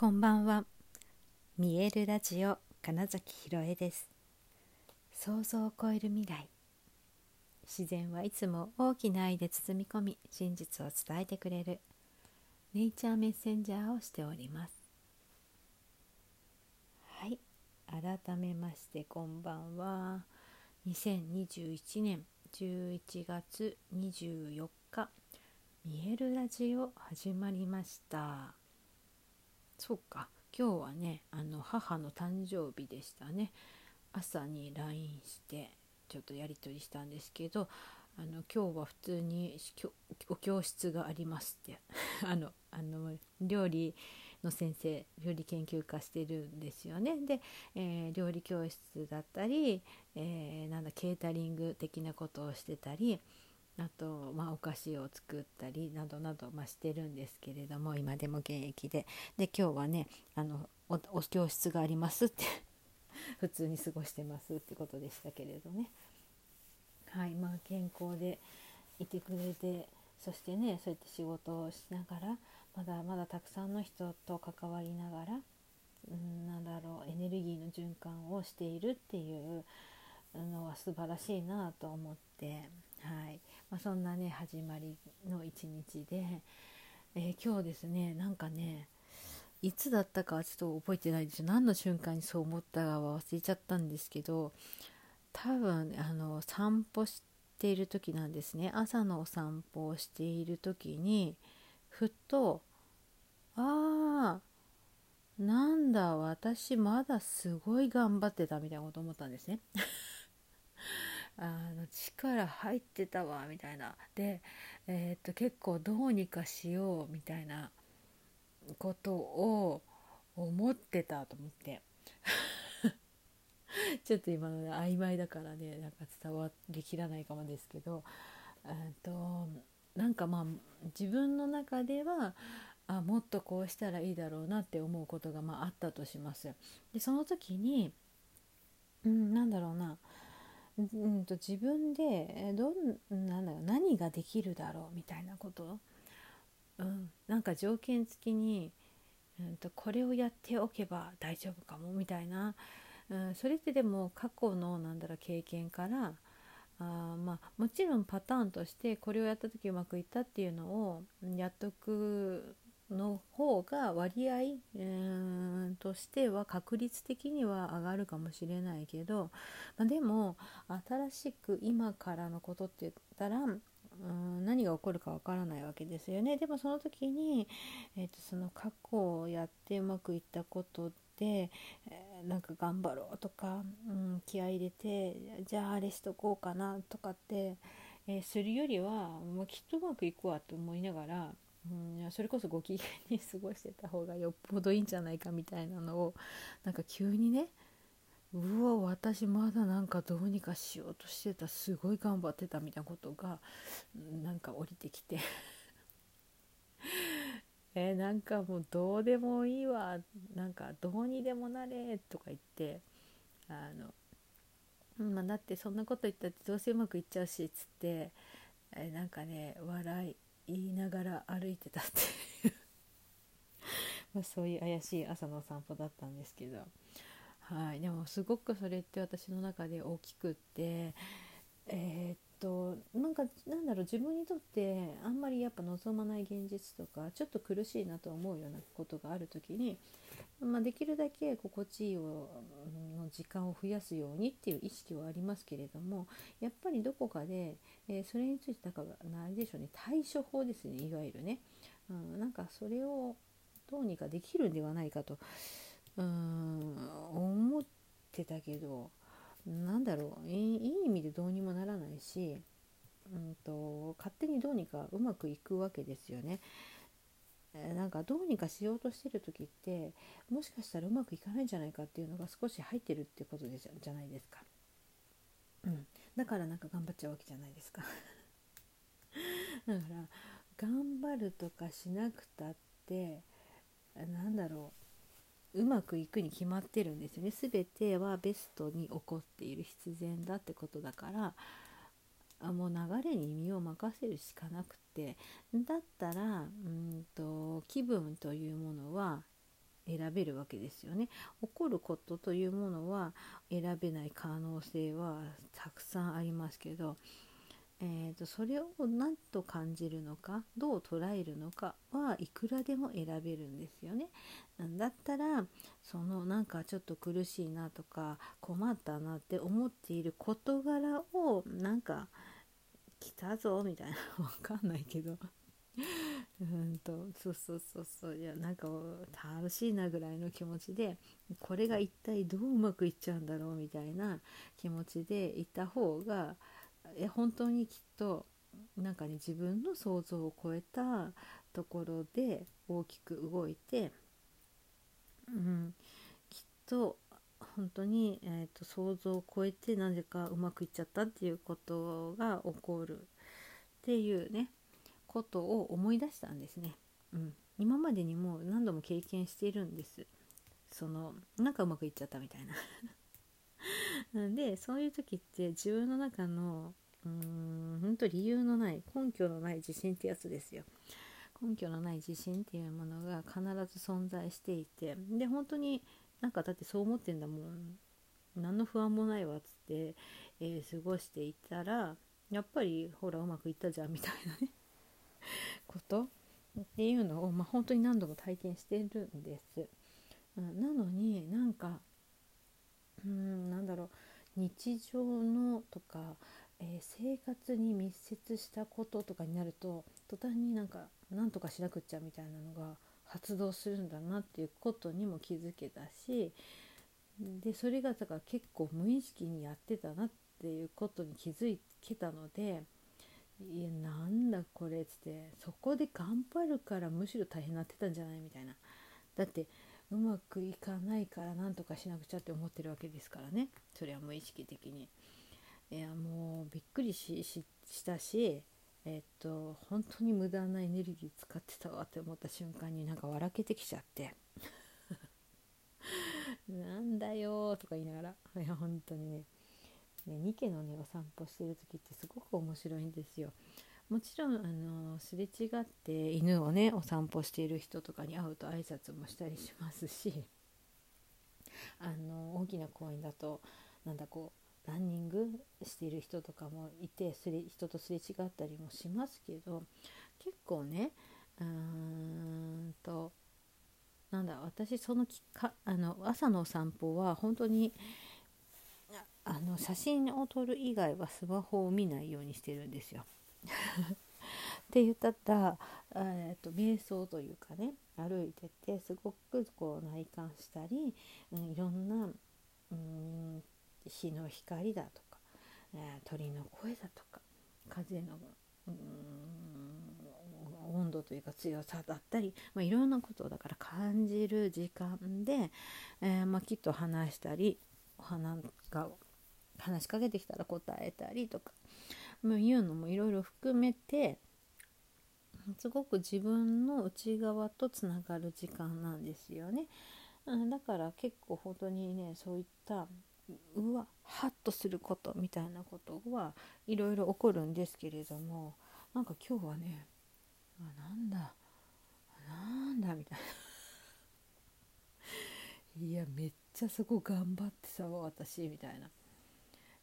こんばんは。見えるラジオ金崎ひろえです。想像を超える未来。自然はいつも大きな愛で包み込み真実を伝えてくれる。ネイチャーメッセンジャーをしております。はい。改めましてこんばんは。2021年11月24日見えるラジオ始まりました。そうか。今日はねあの母の誕生日でしたね。朝に LINE してちょっとやり取りしたんですけどあの今日は普通にお教室がありますって あのあの料理の先生料理研究家してるんですよね。で、えー、料理教室だったり、えー、なんだケータリング的なことをしてたりあと、まあ、お菓子を作ったりなどなど、まあ、してるんですけれども今でも現役で。で今日はねあのお教室がありますって 普通に過ごしてますってことでしたけれどね。はいまあ健康でいてくれてそしてねそうやって仕事をしながらまだまだたくさんの人と関わりながらうんなんだろうエネルギーの循環をしているっていうのは素晴らしいなと思って。はい。まあ、そんなね始まりの一日で、えー、今日ですねなんかねいつだったかはちょっと覚えてないです。よ何の瞬間にそう思ったかは忘れちゃったんですけど多分あの散歩している時なんですね。朝のお散歩をしている時にふっとああなんだ私まだすごい頑張ってたみたいなこと思ったんですね。あの力入ってたわみたいな。で、えー、っと結構どうにかしようみたいなことを思ってたと思って。ちょっと今のね曖昧だからねなんか伝わりきらないかもですけど。となんかまあ自分の中ではあもっとこうしたらいいだろうなって思うことがまああったとします。でその時に、うん、なんだろうな。うんと自分でどんなんだろう何ができるだろうみたいなこと、うん、なんか条件付きに、うんと、これをやっておけば大丈夫かもみたいな、うん、それってでも過去のなんだろう経験からあまあもちろんパターンとしてこれをやった時うまくいったっていうのをやっとくの方が割合、えー、としては確率的には上がるかもしれないけど、まあ、でも新しく今からのことって言ったらうん何が起こるかわからないわけですよね。でもその時に、えー、とその過去をやってうまくいったことで、えー、なんか頑張ろうとか、うん、気合い入れてじゃああれしとこうかなとかって、えー、するよりはもうきっとうまくいくわと思いながらうんいや、それこそご機嫌に過ごしてた方がよっぽどいいんじゃないかみたいなのをなんか急にねうわ私まだなんかどうにかしようとしてたすごい頑張ってたみたいなことがなんか降りてきて。えなんかもうどうでもいいわなんかどうにでもなれとか言ってあの、まあ、だってそんなこと言ったってどうせうまくいっちゃうしっつってえなんかね笑いがら歩いてたっていう。まそういう怪しい朝の散歩だったんですけど、はい、でもすごくそれって私の中で大きくってえー、っとなんかなんだろう自分にとってあんまりやっぱ望まない現実とかちょっと苦しいなと思うようなことがある時に、まあ、できるだけ心地いいの時間を増やすようにっていう意識はありますけれどもやっぱりどこかで、えー、それについてだから何でしょうね対処法ですねいわゆるね、うん、なんかそれをどうにかできるんではないかとうん思ってたけどなんだろういい意味でどうにもならないし、うんと、勝手にどうにかうまくいくわけですよね。なんかどうにかしようとしてる時ってもしかしたらうまくいかないんじゃないかっていうのが少し入ってるってことでじゃじゃないですか。うん、だからなんか頑張っちゃうわけじゃないですか。だから頑張るとかしなくたってなんだろううまくいくに決まってるんですよね。全てはベストに起こっている必然だってことだから。あもう流れに身を任せるしかなくて。だったらうんと気分というものは、選べるわけですよね。起こることというものは選べない可能性はたくさんありますけど、えーと、それを何と感じるのかどう捉えるのかはいくらでも選べるんですよね。だったらそのなんかちょっと苦しいなとか困ったなって思っている事柄をなんか来たぞみたいな わかんないけどうんとそうそうそうそういやなんか楽しいなぐらいの気持ちでこれが一体どううまくいっちゃうんだろうみたいな気持ちでいた方がえ本当にきっとなんかね自分の想像を超えたところで大きく動いて、うん、きっと本当に、えーと、想像を超えてなぜかうまくいっちゃったっていうことが起こるっていうねことを思い出したんですね。うん、今までにも何度も経験しているんです。そのなんかうまくいっちゃったみたいななん でそういう時って自分の中のうーん本当理由のない根拠のない自信ってやつですよ。根拠のない自信っていうものが必ず存在していてで本当になんかだってそう思ってんだもん。何の不安もないわっつって、えー、過ごしていたらやっぱりほらうまくいったじゃんみたいなね。こと。っていうのを、まあ、本当に何度も体験してるんです。うんなのになんかうんなんだろう。日常のとか、えー、生活に密接したこととかになると途端になんかなんとかしなくっちゃみたいなのが発動するんだなっていうことにも気づけたしでそれがだから結構無意識にやってたなっていうことに気づけたのでいやなんだこれっつってそこで頑張るからむしろ大変なってたんじゃないみたいな。だってうまくいかないからなんとかしなくちゃって思ってるわけですからね。それは無意識的に。いやもうびっくりししたしえっと本当に無駄なエネルギー使ってたわって思った瞬間になんか笑けてきちゃって。なんだよとか言いながら。いや本当にね。ねニケのねお散歩してる時ってすごく面白いんですよ。もちろんあのすれ違って犬をねお散歩している人とかに会うと挨拶もしたりしますし。あの大きな公園だとなんだこうランニングしている人とかもいてすれ人とすれ違ったりもしますけど結構ねうーんとなんだ私そのきかあの朝のお散歩は本当にあの写真を撮る以外はスマホを見ないようにしてるんですよ。って言ったら、えーと、瞑想というかね歩いててすごくこう内観したり、うん、いろんなうん日の光だとか、え、鳥の声だとか風の温度というか強さだったり、まあ、いろんなことをだから感じる時間で、えー、まあ、きっと話したりお花が話しかけてきたら答えたりとかいうのもいろいろ含めてすごく自分の内側とつながる時間なんですよね。だから結構本当にねそういったうわハッとすることみたいなことはいろいろ起こるんですけれどもなんか今日はねあなんだなんだみたいな。いやめっちゃそこ頑張ってさ私みたいな。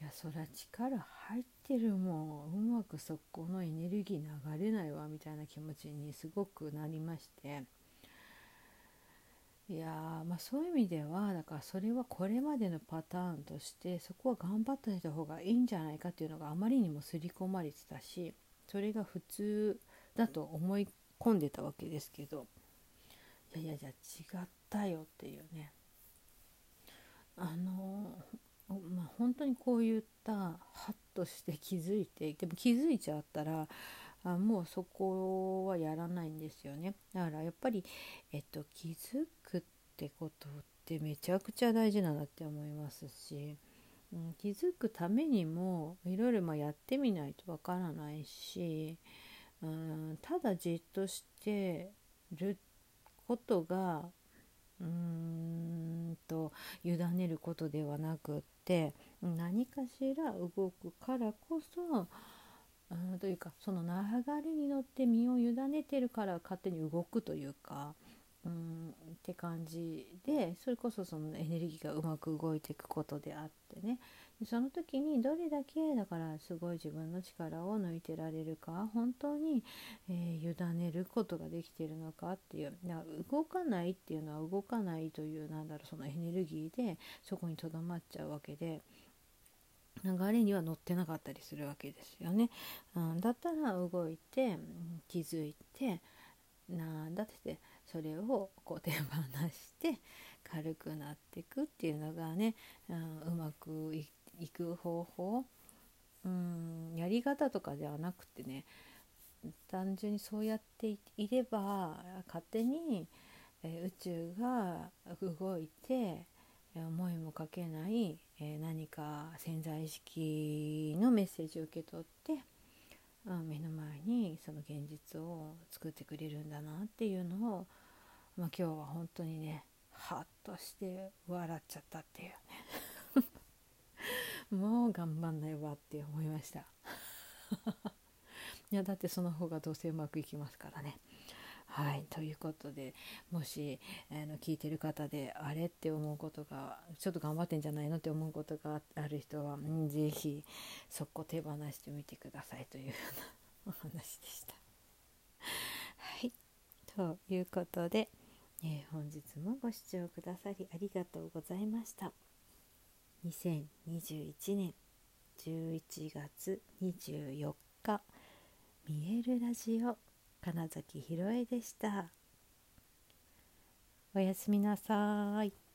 いやそりゃ力入ってるもん。うまくそこのエネルギー流れないわみたいな気持ちにすごくなりまして。いやまあそういう意味ではだからそれはこれまでのパターンとしてそこは頑張っておいた方がいいんじゃないかっていうのがあまりにも刷り込まれてたしそれが普通だと思い込んでたわけですけどいやいやじゃあ違ったよっていうね。あのまあ、本当にこういったハッとして気づいてでも気づいちゃったらあもうそこはやらないんですよね。だからやっぱり、えっと、気づってことってめちゃくちゃ大事なって思いますし、うん、気づくためにもいろいろまやってみないとわからないし、うん、ただじっとしてることがうーんと委ねることではなくって何かしら動くからこそというかその流れに乗って身を委ねてるから勝手に動くというかうんって感じでそれこそそのエネルギーがうまく動いていくことであってねその時にどれだけだからすごい自分の力を抜いてられるか本当に、えー、委ねることができてるのかっていうだ動かないっていうのは動かないというなんだろうそのエネルギーでそこにとどまっちゃうわけで。流れには乗ってなかったりするわけですよね。うん、だったら動いて気づいてなんだってそれをこう手放して軽くなっていくっていうのがね、うん、うまくいく方法、うん、やり方とかではなくてね単純にそうやっていれば勝手に、え宇宙が動いて思いもかけない、え何か潜在意識のメッセージを受け取ってうん、目の前にその現実を作ってくれるんだなっていうのを、まあ、今日は本当にねハッとして笑っちゃったっていう。ね もう頑張んないわって思いました。いやだってその方がどうせうまくいきますからね。はいということでもし、あの聞いてる方であれって思うことがちょっと頑張ってんじゃないのって思うことがある人は、うん、ぜひそこ手放してみてくださいというようなお話でした。はいということで、えー、本日もご視聴くださりありがとうございました。2021年11月24日見えるラジオ金崎ひろえでした。おやすみなさい。